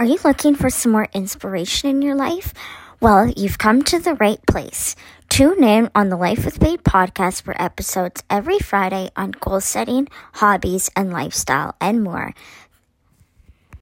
Are you looking for some more inspiration in your life? Well, you've come to the right place. Tune in on the Life with Babe podcast for episodes every Friday on goal setting, hobbies, and lifestyle, and more.